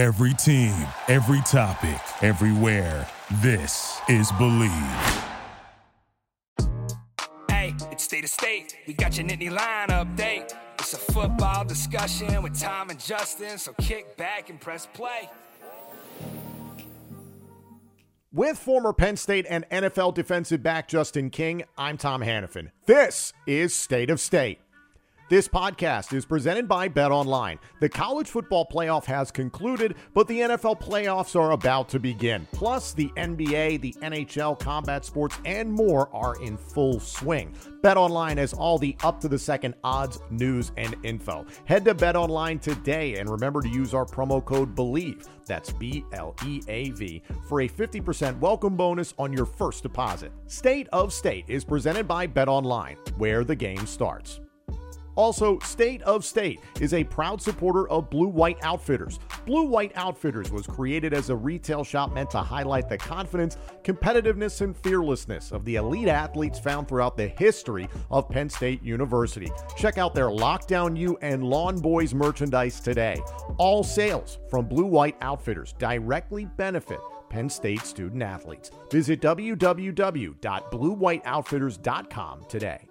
Every team, every topic, everywhere. This is Bleav. Hey, it's state of state. We got your Nittany Lion update. It's a football discussion with Tom and Justin, so kick back and press play. With former Penn State and NFL defensive back Justin King, I'm Tom Hannafin. This is State of State. This podcast is presented by Bet Online. The college football playoff has concluded, but the NFL playoffs are about to begin. Plus, the NBA, the NHL, combat sports, and more are in full swing. Bet Online has all the up to the second odds, news, and info. Head to Bet Online today and remember to use our promo code BLEAV. That's B L E A V for a 50% welcome bonus on your first deposit. State of State is presented by Bet Online, where the game starts. Also, State of State is a proud supporter of Blue White Outfitters. Blue White Outfitters was created as a retail shop meant to highlight the confidence, competitiveness, and fearlessness of the elite athletes found throughout the history of Penn State University. Check out their Lockdown U and Lawn Boys merchandise today. All sales from Blue White Outfitters directly benefit Penn State student athletes. Visit www.bluewhiteoutfitters.com today.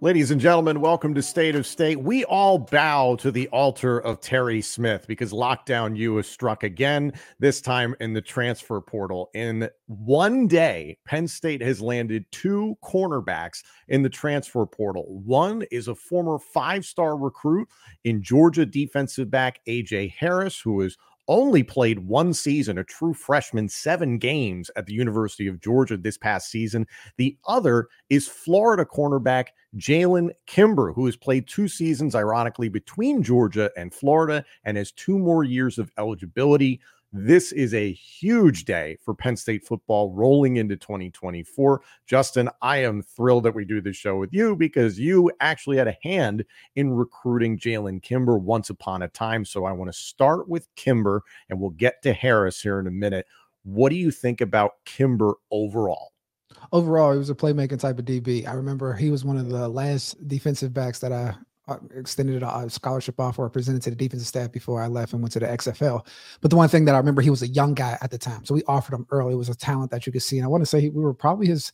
Ladies and gentlemen, welcome to State of State. We all bow to the altar of Terry Smith because Lockdown U has struck again, this time in the transfer portal. In one day, Penn State has landed two cornerbacks in the transfer portal. One is a former five star recruit in Georgia defensive back AJ Harris, who is only played one season, a true freshman, seven games at the University of Georgia this past season. The other is Florida cornerback Jalen Kimber, who has played two seasons, ironically, between Georgia and Florida and has two more years of eligibility. This is a huge day for Penn State football rolling into 2024. Justin, I am thrilled that we do this show with you because you actually had a hand in recruiting Jalen Kimber once upon a time. So I want to start with Kimber and we'll get to Harris here in a minute. What do you think about Kimber overall? Overall, he was a playmaking type of DB. I remember he was one of the last defensive backs that I Uh, extended a scholarship offer or presented to the defensive staff before I left and went to the XFL. But the one thing that I remember, he was a young guy at the time. So we offered him early. It was a talent that you could see. And I want to say we were probably his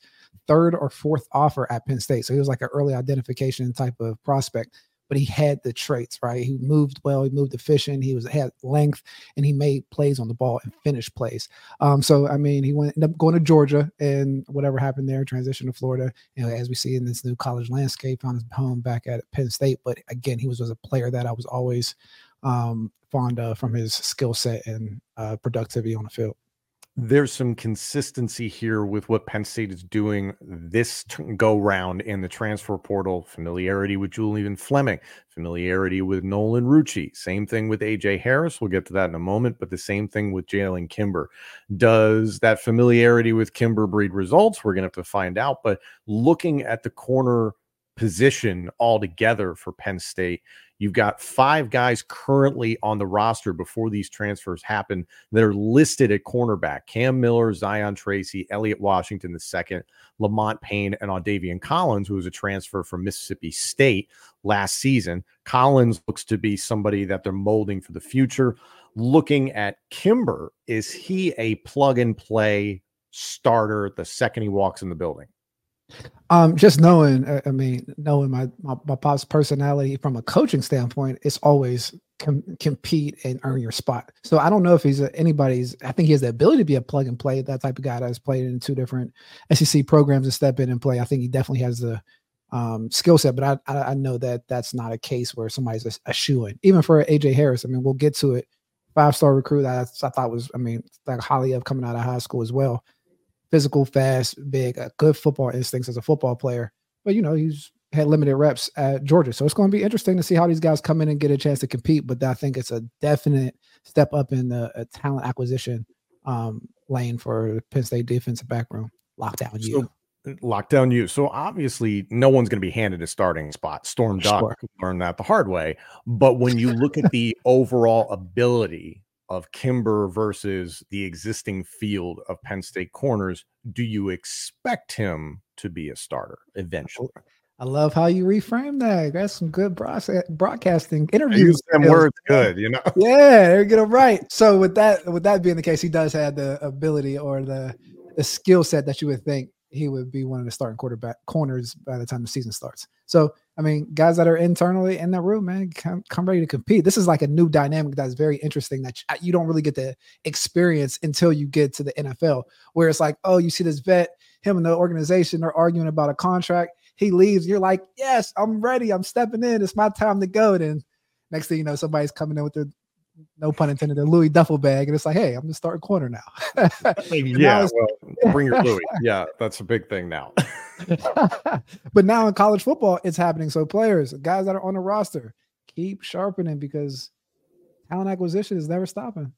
third or fourth offer at Penn State. So he was like an early identification type of prospect but he had the traits, right? He moved well, he moved efficient, he was had length, and he made plays on the ball and finished plays. Um, so I mean, he went ended up going to Georgia, and whatever happened there, transition to Florida. You know, as we see in this new college landscape, found his home back at Penn State. But again, he was, was a player that I was always um, fond of from his skill set and uh, productivity on the field there's some consistency here with what Penn State is doing this go round in the transfer portal. Familiarity with Julian Fleming, familiarity with Nolan Rucci. Same thing with AJ Harris. We'll get to that in a moment, but the same thing with Jalen Kimber. Does that familiarity with Kimber breed results? We're going to have to find out. But looking at the corner position altogether for Penn State, You've got five guys currently on the roster before these transfers happen that are listed at cornerback Cam Miller, Zion Tracy, Elliot Washington the second, Lamont Payne, and Audavion Collins, who was a transfer from Mississippi State last season. Collins looks to be somebody that they're molding for the future. Looking at Kimber, is he a plug and play starter the second he walks in the building? Um, just knowing, uh, I mean, knowing my, my, my pop's personality from a coaching standpoint, it's always com- compete and earn your spot. So I don't know if he's a, anybody's. I think he has the ability to be a plug and play. That type of guy that has played in two different SEC programs and step in and play. I think he definitely has the um, skill set. But I, I, I know that that's not a case where somebody's a, a shoe in. Even for AJ Harris, I mean, we'll get to it. Five star recruit. I, I thought was, I mean, like highly of coming out of high school as well physical, fast, big, a good football instincts as a football player. But you know, he's had limited reps at Georgia. So it's going to be interesting to see how these guys come in and get a chance to compete. But I think it's a definite step up in the talent acquisition um, lane for Penn State defensive back room. Lockdown U. So, lockdown U. So obviously, no one's going to be handed a starting spot. Storm Duck sure. learned that the hard way. But when you look at the overall ability of Kimber versus the existing field of Penn mm-hmm. State corners, do you expect him to be a starter eventually? I love how you reframe that. That's some good eh, broadcasting interviews. them words good, you know. Yeah, they get them right. So with that, with that being the case, he does have the ability or the the skill set that you would think he would be one of the starting quarterback corners by the time the season starts. So I mean, guys that are internally in that room, man, come, come ready to compete. This is like a new dynamic that's very interesting that you don't really get to experience until you get to the NFL, where it's like, oh, you see this vet, him and the organization are arguing about a contract he leaves. You're like, yes, I'm ready. I'm stepping in. It's my time to go. Then next thing you know, somebody's coming in with their no pun intended, their Louis duffel bag, and it's like, hey, I'm the starting corner now. yeah, well, bring your Louis. Yeah, that's a big thing now. but now in college football, it's happening. So players, guys that are on the roster, keep sharpening because talent acquisition is never stopping.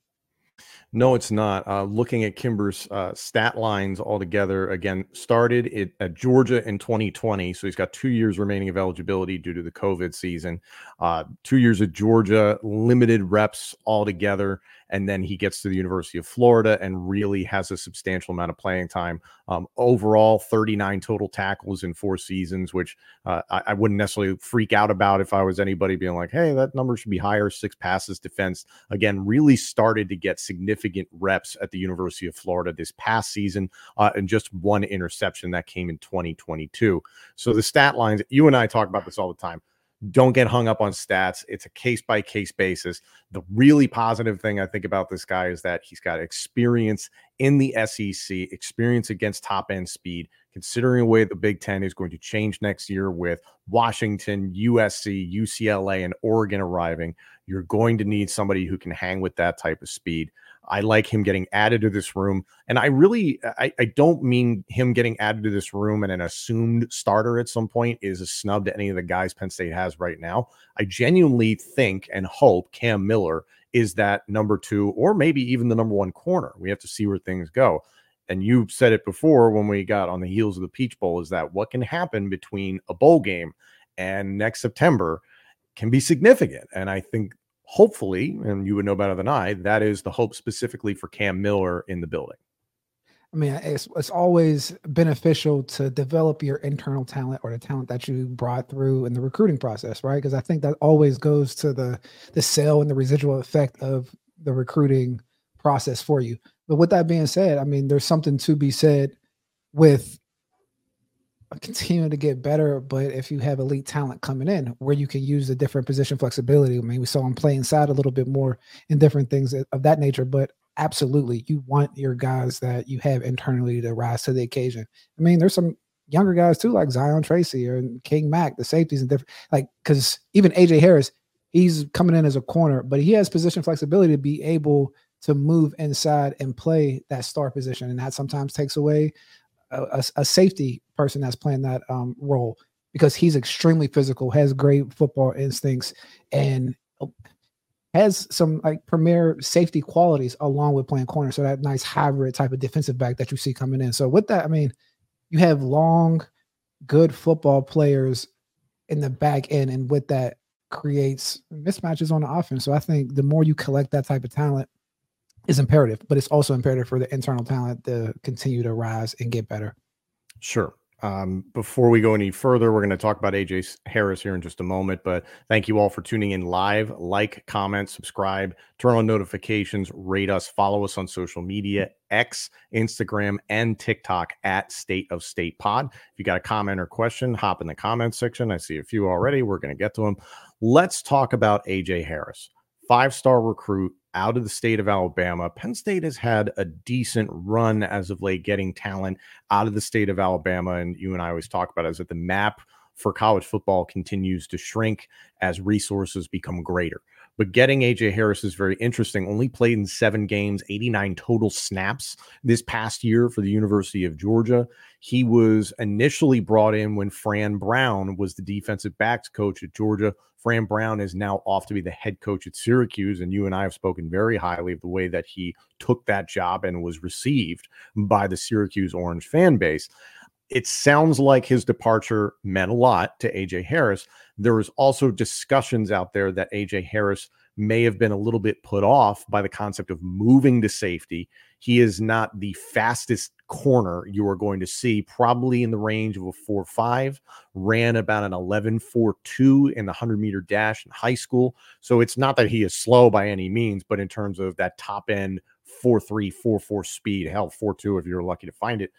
No, it's not. Uh, looking at Kimber's uh, stat lines altogether, again, started it at Georgia in 2020. So he's got two years remaining of eligibility due to the COVID season. Uh, two years at Georgia, limited reps altogether and then he gets to the University of Florida and really has a substantial amount of playing time. Um, overall, 39 total tackles in four seasons, which uh, I, I, wouldn't necessarily freak out about if I was anybody being like, hey, that number should be higher. Six passes defense. Again, really started to get significant reps at the University of Florida this past season, uh, and just one interception that came in 2022. So the stat lines, you and I talk about this all the time don't get hung up on stats. It's a case by case basis. The really positive thing I think about this guy is that he's got experience in the SEC, experience against top end speed, considering the way the Big Ten is going to change next year with Washington, USC, UCLA, and Oregon arriving. You're going to need somebody who can hang with that type of speed. I like him getting added to this room. And I really, I, I, don't mean him getting added to this room and an assumed starter at some point is a snub to any of the guys Penn State has right now. I genuinely think and hope Cam Miller is that number two or maybe even the number one corner. We have to see where things go. And you said it before when we got on the heels of the Peach Bowl is that what can happen between a bowl game and next September can be significant. And I think hopefully, and you would know better than I, that is the hope specifically for Cam Miller in the building. I mean, it's, it's always beneficial to develop your internal talent or the talent that you brought through in the recruiting process, right? Because I think that always goes to the the sale and the residual effect of the recruiting process for you. But with that being said, I mean, there's something to be said with continue to get better. But if you have elite talent coming in where you can use the different position flexibility, I mean, we saw him play inside a little bit more in different things of that nature. But absolutely, you want your guys that you have internally to rise to the occasion. I mean, there's some younger guys too, like Zion Tracy or King Mack, the safeties and different, like, because even AJ Harris, he's coming in as a corner, but he has position flexibility to be able to move inside and play that star position. And that sometimes takes away a, a, safety person that's playing that um, role because he's extremely physical, has great football instincts, and uh, has some like premier safety qualities along with playing corner. So that nice hybrid type of defensive back that you see coming in. So with that, I mean, you have long, good football players in the back end, and with that creates mismatches on the offense. So I think the more you collect that type of talent, is imperative, but it's also imperative for the internal talent to continue to rise and get better. Sure. Um, before we go any further, we're going to talk about AJ Harris here in just a moment. But thank you all for tuning in live. Like, comment, subscribe, turn on notifications, rate us, follow us on social media X, Instagram, and TikTok at State of State Pod. If you got a comment or question, hop in the comments section. I see a few already. We're going to get to them. Let's talk about AJ Harris, five star recruit out of the state of Alabama. Penn State has had a decent run as of late getting talent out of the state of Alabama. And you and I always talk about is that the map for college football continues to shrink as resources become greater. But getting AJ Harris is very interesting. Only played in seven games, 89 total snaps this past year for the University of Georgia. He was initially brought in when Fran Brown was the defensive backs coach at Georgia. Fran Brown is now off to be the head coach at Syracuse. And you and I have spoken very highly of the way that he took that job and was received by the Syracuse Orange fan base it sounds like his departure meant a lot to AJ Harris. There was also discussions out there that AJ Harris may have been a little bit put off by the concept of moving to safety. He is not the fastest corner you are going to see, probably in the range of a 4 5, ran about an 11 4 2 in the 100 meter dash in high school. So it's not that he is slow by any means, but in terms of that top end 4 3, 4 4 speed, hell, 4 2 if you're lucky to find it,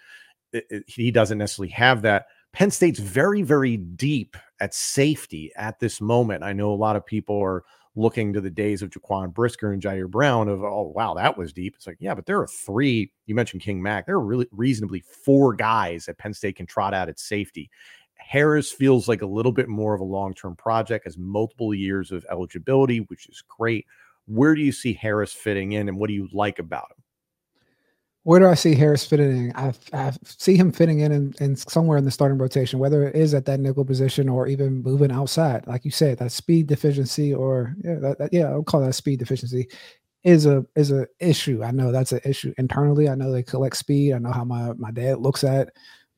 it, he doesn't necessarily have that. Penn State's very, very deep at safety at this moment. I know a lot of people are looking to the days of Jaquan Brisker and Ji'Ayir Brown of, oh, wow, that was deep. It's like, yeah, but there are three. You mentioned King Mack. There are really reasonably four guys that Penn State can trot out at safety. Harris feels like a little bit more of a long term project, has multiple years of eligibility, which is great. Where do you see Harris fitting in and what do you like about him? Where do I see Harris fitting in? I, I see him fitting in, in, somewhere in the starting rotation, whether it is at that nickel position or even moving outside. Like you said, that speed deficiency, or yeah, that, that, yeah, I'll call that speed deficiency, is a is a issue. I know that's an issue internally. I know they collect speed. I know how my my dad looks at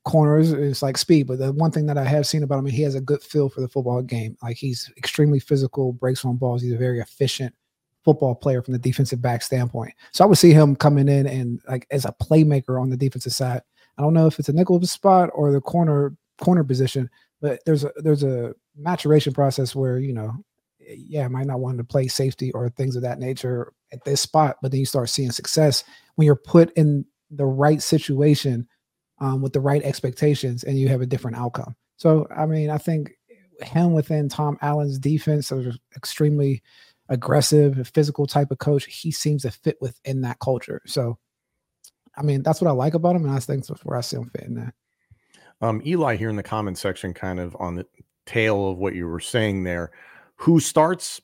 corners. It's like speed, but the one thing that I have seen about him, he has a good feel for the football game. Like he's extremely physical, breaks on balls. He's a very efficient football player from the defensive back standpoint. So I would see him coming in and like as a playmaker on the defensive side. I don't know if it's a nickel spot or the corner corner position, but there's a there's a maturation process where you know, yeah, I might not want to play safety or things of that nature at this spot, but then you start seeing success when you're put in the right situation um, with the right expectations, and you have a different outcome. So I mean, I think him within Tom Allen's defense is extremely aggressive, physical type of coach, he seems to fit within that culture. So, I mean, that's what I like about him, and I think that's where I see him fitting that. Um, Eli here in the comment section, kind of on the tail of what you were saying there. Who starts?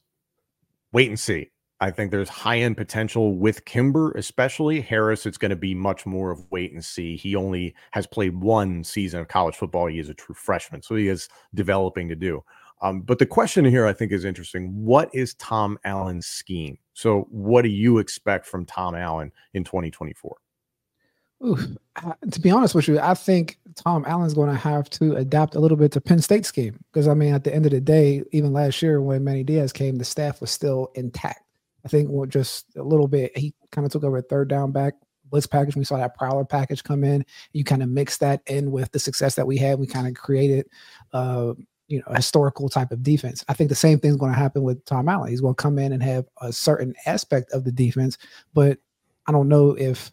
Wait and see. I think there's high end potential with Kimber, especially Harris. It's going to be much more of wait and see. He only has played one season of college football. He is a true freshman, so he is developing to do. Um, but the question here I think is interesting. What is Tom Allen's scheme? So, what do you expect from Tom Allen in 2024? Ooh, to be honest with you, I think Tom Allen's going to have to adapt a little bit to Penn State's scheme because I mean, at the end of the day, even last year when Manny Diaz came, the staff was still intact. I think well, just a little bit. He kind of took over a third down back blitz package. We saw that prowler package come in. You kind of mix that in with the success that we had. We kind of created uh, you know, historical type of defense. I think the same thing's going to happen with Tom Allen. He's going to come in and have a certain aspect of the defense, but I don't know if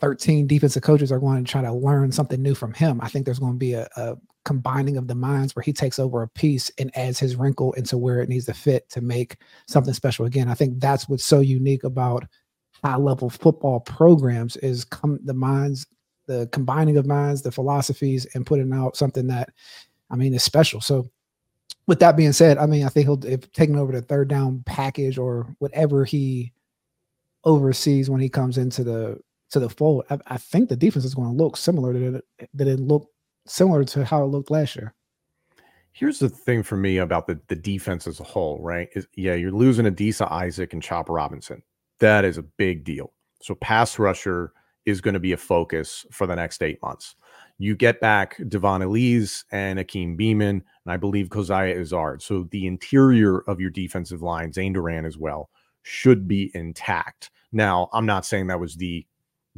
13 defensive coaches are going to try to learn something new from him. I think there's going to be a, a combining of the minds where he takes over a piece and adds his wrinkle into where it needs to fit to make something special. Again, I think that's what's so unique about high level football programs is come the minds, the combining of minds, the philosophies, and putting out something that I mean, it's special. So with that being said, I mean, I think he'll if taking over the third down package or whatever he oversees when he comes into the to the fold, I, I think the defense is going to look similar to that it looked similar to how it looked last year. Here's the thing for me about the, the defense as a whole, right? Is yeah, you're losing Adisa Isaac and Chop Robinson. That is a big deal. So pass rusher is going to be a focus for the next eight months. You get back Dvon Ellies and Akeem Beamon, and I believe Coziah Izzard. So the interior of your defensive line, Zane Duran as well, should be intact. Now, I'm not saying that was the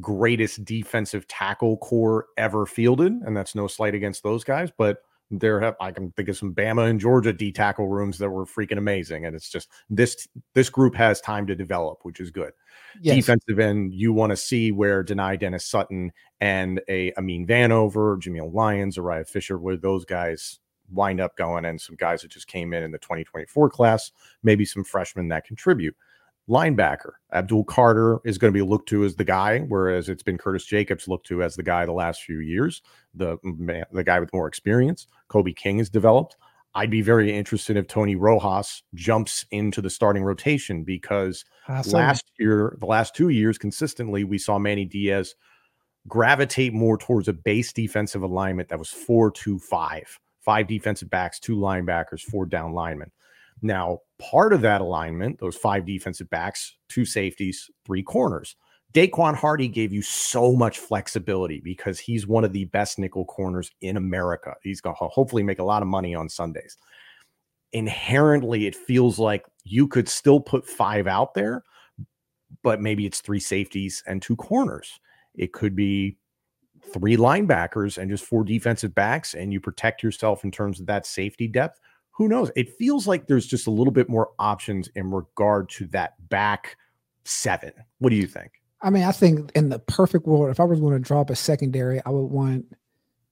greatest defensive tackle core ever fielded, and that's no slight against those guys, but there have I can think of some Bama and Georgia D tackle rooms that were freaking amazing. And it's just this this group has time to develop, which is good. Yes. Defensive end, you want to see where Dani Dennis Sutton and a Amin Vanover, Jameial Lyons, Uriah Fisher, where those guys wind up going, and some guys that just came in in the 2024 class, maybe some freshmen that contribute linebacker. Abdul Carter is going to be looked to as the guy, whereas it's been Curtis Jacobs looked to as the guy the last few years, the man, the guy with more experience. Kobe King has developed. I'd be very interested if Tony Rojas jumps into the starting rotation because ah, awesome. last year, the last two years, consistently, we saw Manny Diaz gravitate more towards a base defensive alignment that was four two five, five defensive backs, two linebackers, four down linemen. Now, part of that alignment, those five defensive backs, two safeties, three corners. Daequan Hardy gave you so much flexibility because he's one of the best nickel corners in America. He's going to hopefully make a lot of money on Sundays. inherently it feels like you could still put five out there, but maybe it's three safeties and two corners. It could be three linebackers and just four defensive backs, and you protect yourself in terms of that safety depth. Who knows? It feels like there's just a little bit more options in regard to that back seven. What do you think? I mean, I think in the perfect world, if I was going to drop a secondary, I would want,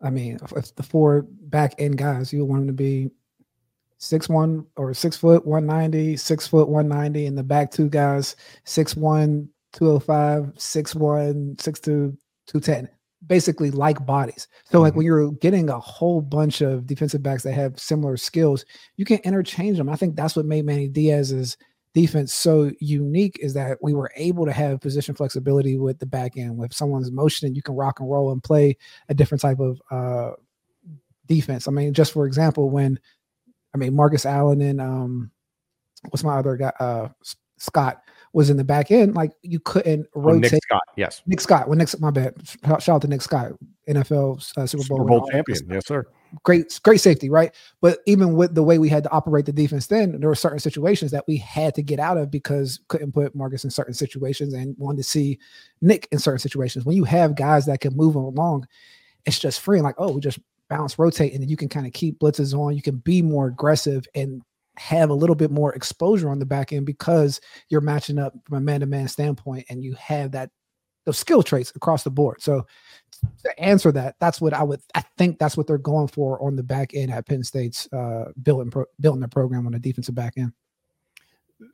I mean, if the four back end guys, you would want them to be six one or six foot 190, six foot 190, and the back two guys, six one, 205, six one, six two, 210 basically like bodies. So like mm-hmm. when you're getting a whole bunch of defensive backs that have similar skills, you can interchange them. I think that's what made Manny Diaz's defense so unique is that we were able to have position flexibility with the back end. With someone's motion, you can rock and roll and play a different type of uh, defense. I mean, just for example, when I mean Marcus Allen and um, what's my other guy? Uh, Scott was in the back end, like you couldn't rotate. Oh, Nick Scott, yes. Nick Scott. When Nick, my bad. Shout out to Nick Scott, NFL uh, Super Bowl, Super Bowl champion. Yes, sir. Great, great safety, right? But even with the way we had to operate the defense, then there were certain situations that we had to get out of because couldn't put Marcus in certain situations and wanted to see Nick in certain situations. When you have guys that can move along, it's just free. Like, oh, we just bounce, rotate, and then you can kind of keep blitzes on. You can be more aggressive and have a little bit more exposure on the back end because you're matching up from a man-to-man standpoint and you have that those skill traits across the board. So to answer that, that's what I would I think that's what they're going for on the back end at Penn State's uh building pro, building their program on the defensive back end.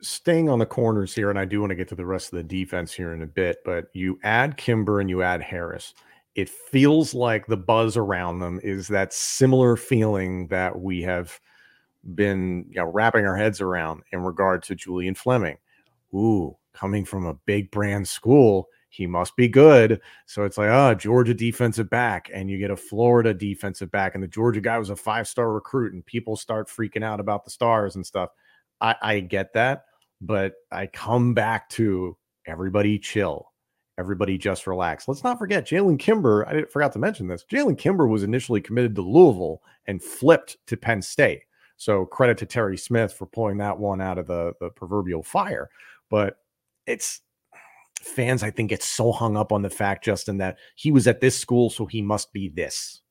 Staying on the corners here, and I do want to get to the rest of the defense here in a bit, but you add Kimber and you add Harris. It feels like the buzz around them is that similar feeling that we have – been you know, wrapping our heads around in regard to Julian Fleming. Ooh, coming from a big brand school, he must be good. So it's like, oh, Georgia defensive back, and you get a Florida defensive back, and the Georgia guy was a five star recruit, and people start freaking out about the stars and stuff. I, I get that, but I come back to everybody chill. Everybody just relax. Let's not forget Jalen Kimber. I forgot to mention this. Jalen Kimber was initially committed to Louisville and flipped to Penn State. So credit to Terry Smith for pulling that one out of the, the proverbial fire. But it's fans, I think, get so hung up on the fact, Justin, that he was at this school, so he must be this.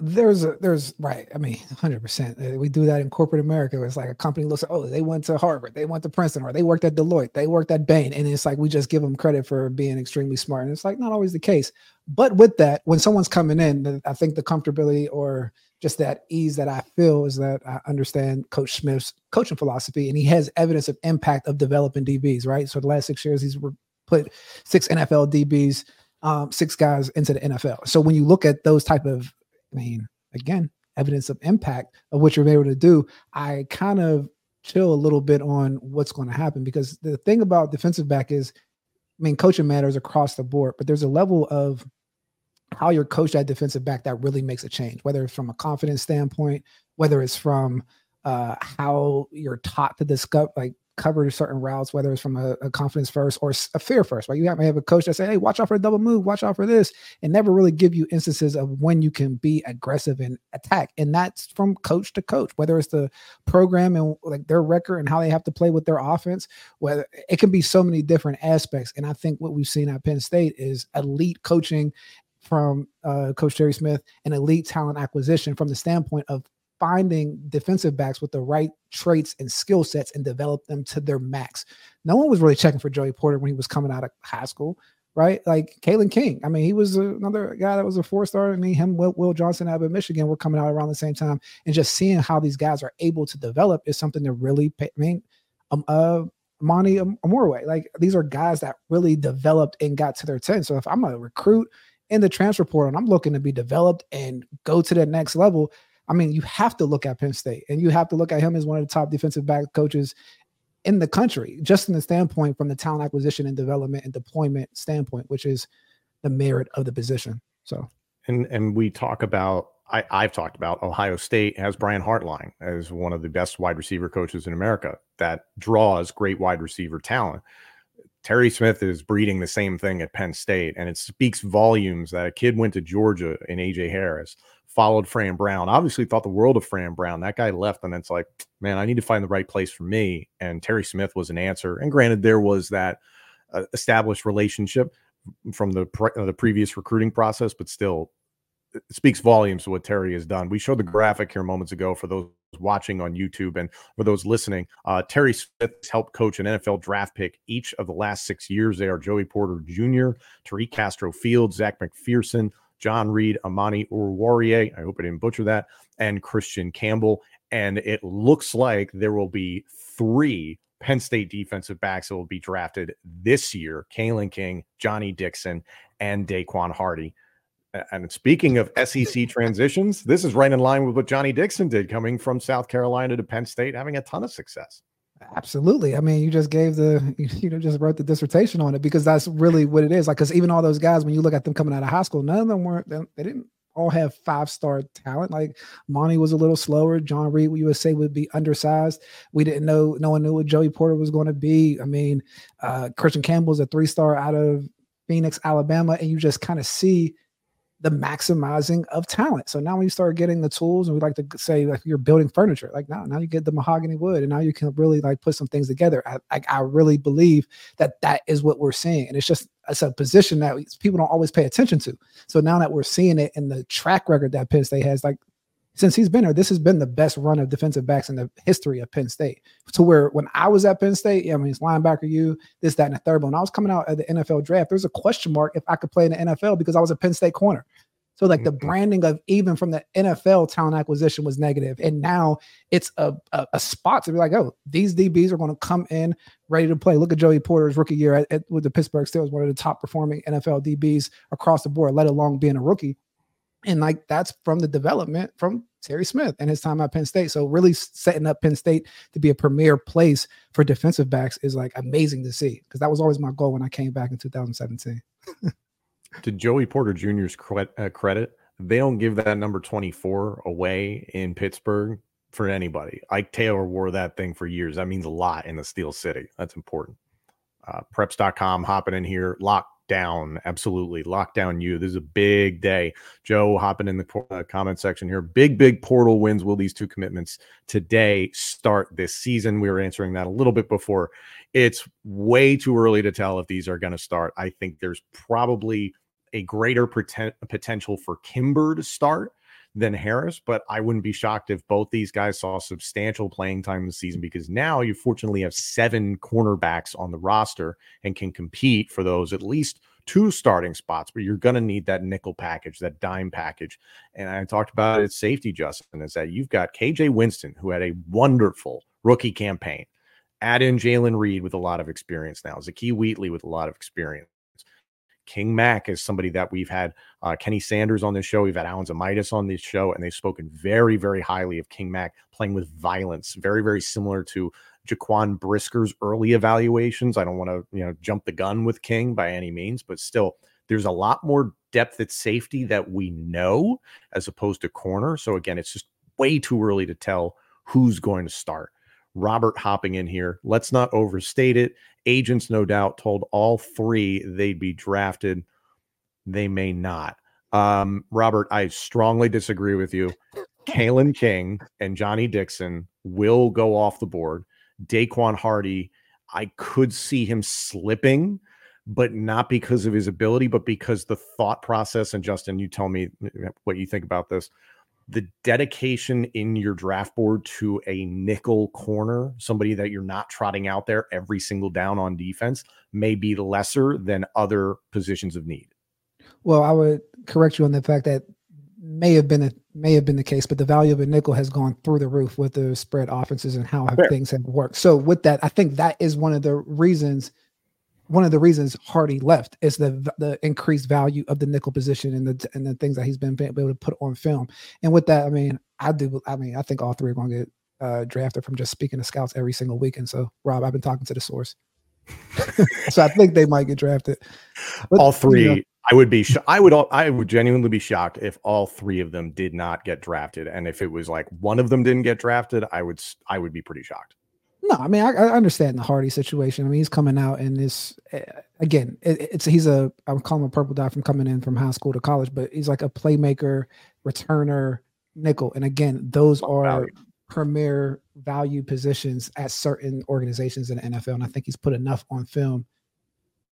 There's a there's right. I mean, hundred percent. Uh, we do that in corporate America. It's like a company looks oh, they went to Harvard, they went to Princeton, or they worked at Deloitte, they worked at Bain, and it's like we just give them credit for being extremely smart. And it's like not always the case. But with that, when someone's coming in, I think the comfortability or just that ease that I feel is that I understand Coach Smith's coaching philosophy, and he has evidence of impact of developing DBs. Right. So the last six years, he's put six NFL DBs, um, six guys into the NFL. So when you look at those type of, I mean, again, evidence of impact of what you're able to do, I kind of chill a little bit on what's going to happen because the thing about defensive back is, I mean, coaching matters across the board, but there's a level of how you're coached at defensive back that really makes a change, whether it's from a confidence standpoint, whether it's from uh, how you're taught to discuss, like cover certain routes, whether it's from a, a, confidence first or a fear first. Right? You have, have a coach that say, "Hey, watch out for a double move, watch out for this," and never really give you instances of when you can be aggressive and attack. And that's from coach to coach, whether it's the program and like their record and how they have to play with their offense. Whether it can be so many different aspects. And I think what we've seen at Penn State is elite coaching from uh, Coach Terry Smith and elite talent acquisition from the standpoint of finding defensive backs with the right traits and skill sets and develop them to their max. No one was really checking for Joey Porter when he was coming out of high school, right? Like Kalen King. I mean, he was another guy that was a four star. I mean, him, Will, Will Johnson out of Michigan were coming out around the same time. And just seeing how these guys are able to develop is something to really pay. I mean, um, uh, Monty Amorue, like these are guys that really developed and got to their 10. So if I'm a recruit in the transfer portal and I'm looking to be developed and go to the next level, I mean, you have to look at Penn State and you have to look at him as one of the top defensive back coaches in the country, just in the standpoint from the talent acquisition and development and deployment standpoint, which is the merit of the position. So, and and we talk about I, I've talked about Ohio State has Brian Hartline as one of the best wide receiver coaches in America that draws great wide receiver talent. Terry Smith is breeding the same thing at Penn State, and it speaks volumes that a kid went to Georgia in AJ Harris, followed Fran Brown. Obviously, thought the world of Fran Brown. That guy left, and it's like, man, I need to find the right place for me. And Terry Smith was an answer. And granted, there was that uh, established relationship from the pre- uh, the previous recruiting process, but still, it speaks volumes to what Terry has done. We showed the graphic here moments ago for those watching on YouTube and for those listening. Uh, Terry Smith has helped coach an NFL draft pick each of the last six years. They are Joey Porter Jr., Tariq Castro Fields, Zech McPhearson, John Reid, Amani Oruwariye, I hope I didn't butcher that, and Christian Campbell. And it looks like there will be three Penn State defensive backs that will be drafted this year Kalen King, Johnny Dixon, and Daequan Hardy. And speaking of SEC transitions, this is right in line with what Johnny Dixon did coming from South Carolina to Penn State, having a ton of success. Absolutely. I mean, you just gave the, you know, just wrote the dissertation on it because that's really what it is. Like, because even all those guys, when you look at them coming out of high school, none of them weren't, they didn't all have five star talent. Like Monty was a little slower. John Reid, you would say, would be undersized. We didn't know, no one knew what Joey Porter was going to be. I mean, uh, Christian Campbell's a three star out of Phoenix, Alabama. And you just kind of see the maximizing of talent. So now when you start getting the tools, and we like to say like you're building furniture, like now now you get the mahogany wood, and now you can really like put some things together. I I, I really believe that that is what we're seeing, and it's just it's a position that people don't always pay attention to. So now that we're seeing it in the track record that Penn State has, like since he's been here, this has been the best run of defensive backs in the history of Penn State. To where when I was at Penn State, yeah, I mean, it's linebacker, you, this, that, and the third. But when I was coming out at the NFL draft, there's a question mark if I could play in the NFL because I was a Penn State corner. So like the mm-hmm. branding of even from the NFL talent acquisition was negative, and now it's a, a, a spot to be like, oh, these DBs are going to come in ready to play. Look at Joey Porter's rookie year at, at, with the Pittsburgh Steelers, one of the top performing NFL DBs across the board, let alone being a rookie. And like that's from the development from Terry Smith and his time at Penn State. So really setting up Penn State to be a premier place for defensive backs is like amazing to see because that was always my goal when I came back in 2017. to Joey Porter Jr.'s uh, credit, they don't give that number 24 away in Pittsburgh for anybody. Ike Taylor wore that thing for years. That means a lot in the Steel City. That's important. Uh, preps.com hopping in here. Lockdown. Absolutely. Lockdown U. This is a big day. Joe hopping in the uh, comment section here. Big, big portal wins. Will these two commitments today start this season? We were answering that a little bit before. It's way too early to tell if these are going to start. I think there's probably a greater potential for Kimber to start than Harris, but I wouldn't be shocked if both these guys saw substantial playing time this season because now you fortunately have seven cornerbacks on the roster and can compete for those at least two starting spots, but you're going to need that nickel package, that dime package. And I talked about it safety, Justin, is that you've got KJ Winston, who had a wonderful rookie campaign. Add in Jaylen Reed with a lot of experience now, Zakee Wheatley with a lot of experience. King Mack is somebody that we've had uh, Kenny Sanders on this show. We've had Alan Zemaitis on this show, and they've spoken very, very highly of King Mack playing with violence, very, very similar to Jaquan Brisker's early evaluations. I don't want to, you know, jump the gun with King by any means, but still, there's a lot more depth at safety that we know as opposed to corner. So again, it's just way too early to tell who's going to start. Robert hopping in here. Let's not overstate it. Agents, no doubt, told all three they'd be drafted. They may not. Um, Robert, I strongly disagree with you. Kalen King and Johnny Dixon will go off the board. Daequan Hardy, I could see him slipping, but not because of his ability, but because the thought process. And Justin, you tell me what you think about this the dedication in your draft board to a nickel corner, somebody that you're not trotting out there every single down on defense, may be lesser than other positions of need. Well, I would correct you on the fact that may have been a may have been the case, but the value of a nickel has gone through the roof with the spread offenses and how Fair. things have worked. So with that, I think that is one of the reasons one of the reasons Hardy left is the the increased value of the nickel position and the and the things that he's been able to put on film. And with that, I mean, I do. I mean, I think all three are going to get uh, drafted from just speaking to scouts every single weekend. So, Rob, I've been talking to the source, so I think they might get drafted. But, all three. You know, I would be. Sh- I would. I would genuinely be shocked if all three of them did not get drafted, and if it was like one of them didn't get drafted, I would. I would be pretty shocked. No, I mean I, I, understand the Hardy situation. I mean he's coming out in this uh, again. It, it's he's a I'm calling him a purple dot from coming in from high school to college, but he's like a playmaker returner, nickel. And again, those are premier value positions at certain organizations in the NFL. And I think he's put enough on film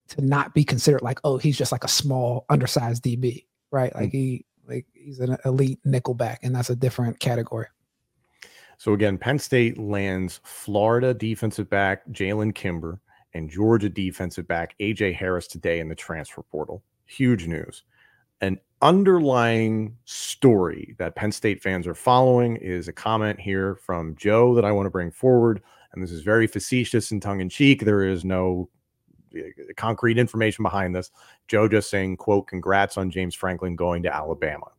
to not be considered like, oh, he's just like a small, undersized DB, right? Like he like he's an elite nickel back, and that's a different category. So again, Penn State lands Florida defensive back Jalen Kimber and Georgia defensive back AJ Harris today in the transfer portal. Huge news. An underlying story that Penn State fans are following is a comment here from Joe that I want to bring forward. And this is very facetious and tongue in cheek. There is no uh, concrete information behind this. Joe just saying, quote, congrats on James Franklin going to Alabama.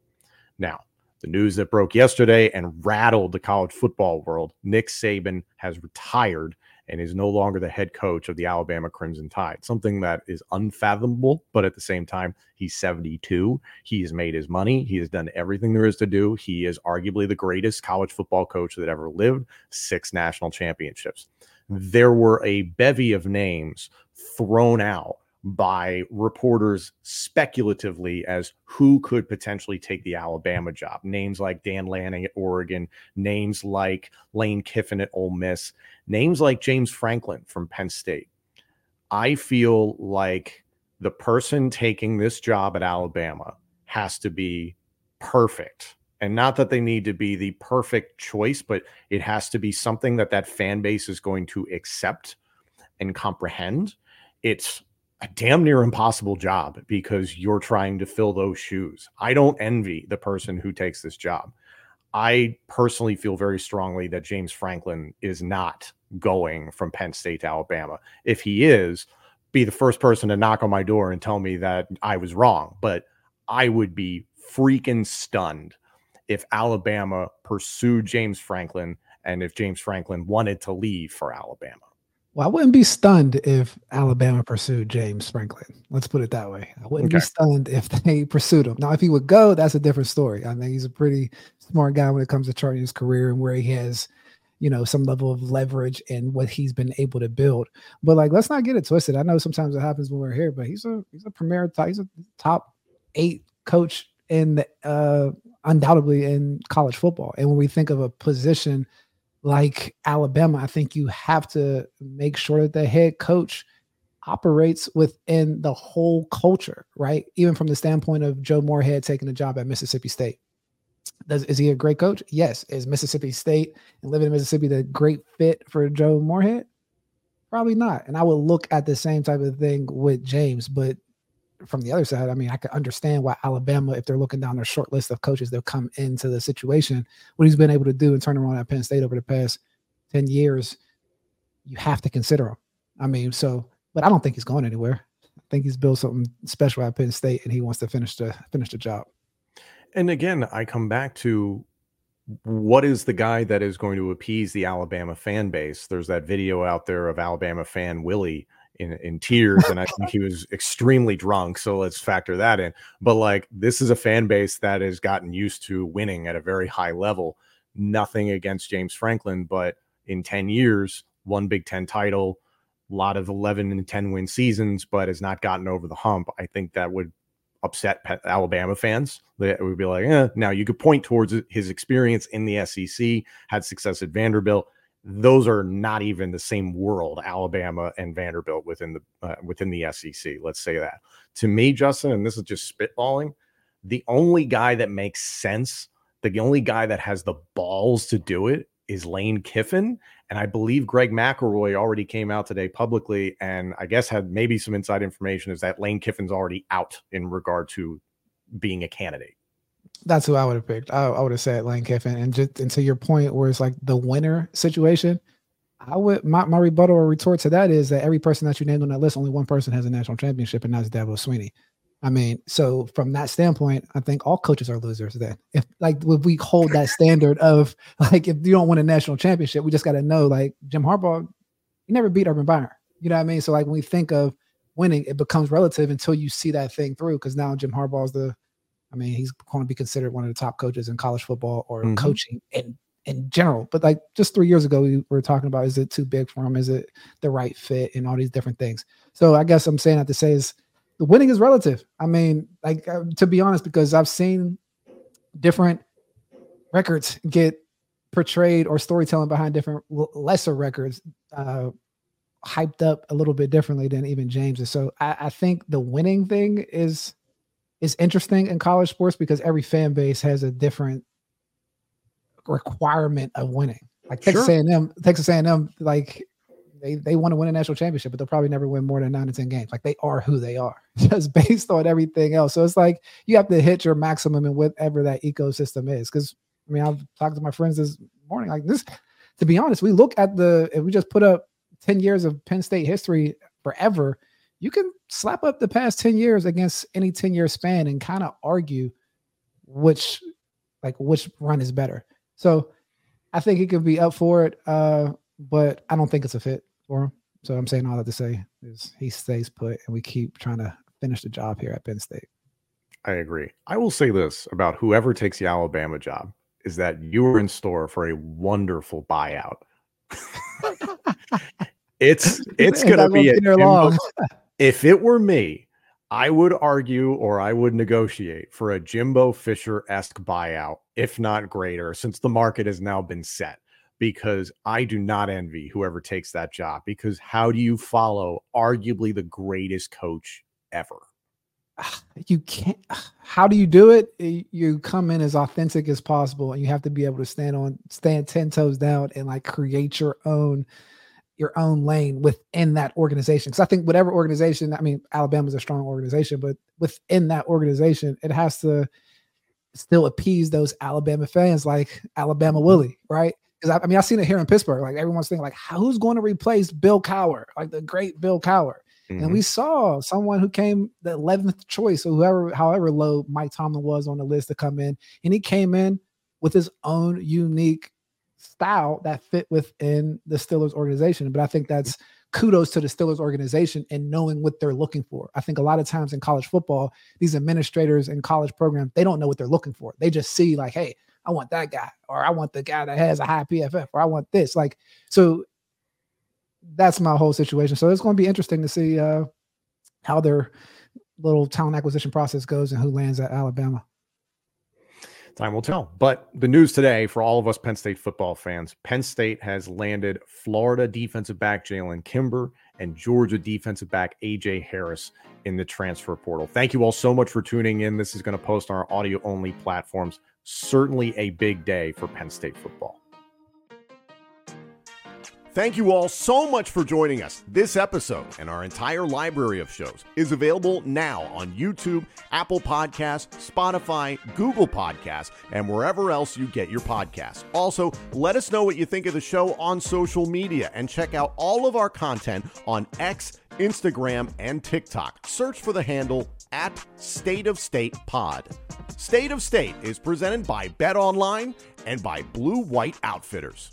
Now, the news that broke yesterday and rattled the college football world Nick Saban has retired and is no longer the head coach of the Alabama Crimson Tide. Something that is unfathomable, but at the same time, he's 72. He has made his money. He has done everything there is to do. He is arguably the greatest college football coach that ever lived, six national championships. There were a bevy of names thrown out by reporters speculatively as who could potentially take the Alabama job. Names like Dan Lanning at Oregon, names like Lane Kiffin at Ole Miss, names like James Franklin from Penn State. I feel like the person taking this job at Alabama has to be perfect. And not that they need to be the perfect choice, but it has to be something that that fan base is going to accept and comprehend. It's a damn near impossible job because you're trying to fill those shoes. I don't envy the person who takes this job. I personally feel very strongly that James Franklin is not going from Penn State to Alabama. If he is, be the first person to knock on my door and tell me that I was wrong. But I would be freaking stunned if Alabama pursued James Franklin and if James Franklin wanted to leave for Alabama. Well, I wouldn't be stunned if Alabama pursued James Franklin. Let's put it that way. I wouldn't okay. be stunned if they pursued him. Now, if he would go, that's a different story. I think he's a pretty smart guy when it comes to charting his career and where he has, you know, some level of leverage and what he's been able to build. But like, let's not get it twisted. I know sometimes it happens when we're here, but he's a he's a premier he's a top eight coach in the, uh undoubtedly in college football. And when we think of a position – like Alabama, I think you have to make sure that the head coach operates within the whole culture, right? Even from the standpoint of Joe Moorhead taking a job at Mississippi State. Does is he a great coach? Yes. Is Mississippi State and living in Mississippi the great fit for Joe Moorhead? Probably not. And I would look at the same type of thing with James, but from the other side, I mean, I could understand why Alabama, if they're looking down their short list of coaches, they'll come into the situation. What he's been able to do and turn around at Penn State over the past 10 years, you have to consider him. I mean, so, but I don't think he's going anywhere. I think he's built something special at Penn State and he wants to finish the finish the job. And again, I come back to what is the guy that is going to appease the Alabama fan base? There's that video out there of Alabama fan Willie in, in tears and I think he was extremely drunk. So let's factor that in. But like this is a fan base that has gotten used to winning at a very high level. Nothing against James Franklin, but in 10 years, one Big Ten title, a lot of 11 and 10 win seasons, but has not gotten over the hump. I think that would upset Alabama fans. They would be like, eh. now you could point towards his experience in the SEC, had success at Vanderbilt those are not even the same world alabama and vanderbilt within the uh, within the sec let's say that. To me justin and this is just spitballing the only guy that makes sense the only guy that has the balls to do it is lane kiffin and i believe greg mcelroy already came out today publicly and i guess had maybe some inside information is that lane kiffin's already out in regard to being a candidate that's who I would have picked. I, I would have said Lane Kiffin. And just and to your point, where it's like the winner situation, I would my, my rebuttal or retort to that is that every person that you named on that list, only one person has a national championship, and that's Dabo Swinney. I mean, so from that standpoint, I think all coaches are losers. Then, if like if we hold that standard of like if you don't win a national championship, we just got to know like Jim Harbaugh, he never beat Urban Meyer. You know what I mean? So like when we think of winning, it becomes relative until you see that thing through. Because now Jim Harbaugh is the I mean, he's going to be considered one of the top coaches in college football or mm-hmm. coaching in in general. But like just three years ago, we were talking about is it too big for him? Is it the right fit and all these different things? So I guess I'm saying that to say is the winning is relative. I mean, like uh, to be honest, because I've seen different records get portrayed or storytelling behind different lesser records uh, hyped up a little bit differently than even James's. So I, I think the winning thing is is interesting in college sports because every fan base has a different requirement of winning. Like Texas sure. A&M, Texas A&M, like they they want to win a national championship, but they'll probably never win more than nine to ten games. Like they are who they are, just based on everything else. So it's like you have to hit your maximum in whatever that ecosystem is. Because I mean, I've talked to my friends this morning. Like this, to be honest, we look at the if we just put up 10 years of Penn State history forever, you can slap up the past 10 years against any 10 year span and kind of argue which like which run is better. So I think he could be up for it, uh, but I don't think it's a fit for him. So I'm saying all that to say is he stays put and we keep trying to finish the job here at Penn State. I agree. I will say this about whoever takes the Alabama job is that you are in store for a wonderful buyout. It's it's gonna be a Jimbo, if it were me, I would argue or I would negotiate for a Jimbo Fisher esque buyout, if not greater, since the market has now been set. Because I do not envy whoever takes that job. Because how do you follow arguably the greatest coach ever? Ah, you can't. Ah, how do you do it? You come in as authentic as possible, and you have to be able to stand on, stand ten toes down, and like create your own your own lane within that organization. Because I think whatever organization, I mean, Alabama's a strong organization, but within that organization, it has to still appease those Alabama fans like Alabama mm-hmm. Willie, right? Because I, I, mean, I've seen it here in Pittsburgh. Like everyone's thinking, like, who's going to replace Bill Cowher, like the great Bill Cowher? Mm-hmm. And we saw someone who came the 11th choice, or whoever, however low Mike Tomlin was on the list to come in, and he came in with his own unique style that fit within the Steelers organization. But I think that's kudos to the Steelers organization and knowing what they're looking for. I think a lot of times in college football, these administrators in college programs, they don't know what they're looking for. They just see like, hey, I want that guy, or I want the guy that has a high PFF, or I want this. Like, so that's my whole situation. So it's going to be interesting to see uh, how their little talent acquisition process goes and who lands at Alabama. Time will tell. But the news today for all of us Penn State football fans Penn State has landed Florida defensive back Jalen Kimber and Georgia defensive back AJ Harris in the transfer portal. Thank you all so much for tuning in. This is going to post on our audio only platforms. Certainly a big day for Penn State football. Thank you all so much for joining us. This episode and our entire library of shows is available now on YouTube, Apple Podcasts, Spotify, Google Podcasts, and wherever else you get your podcasts. Also, let us know what you think of the show on social media and check out all of our content on X, Instagram, and TikTok. Search for the handle at State of State Pod. State of State is presented by Bet Online and by Blue White Outfitters.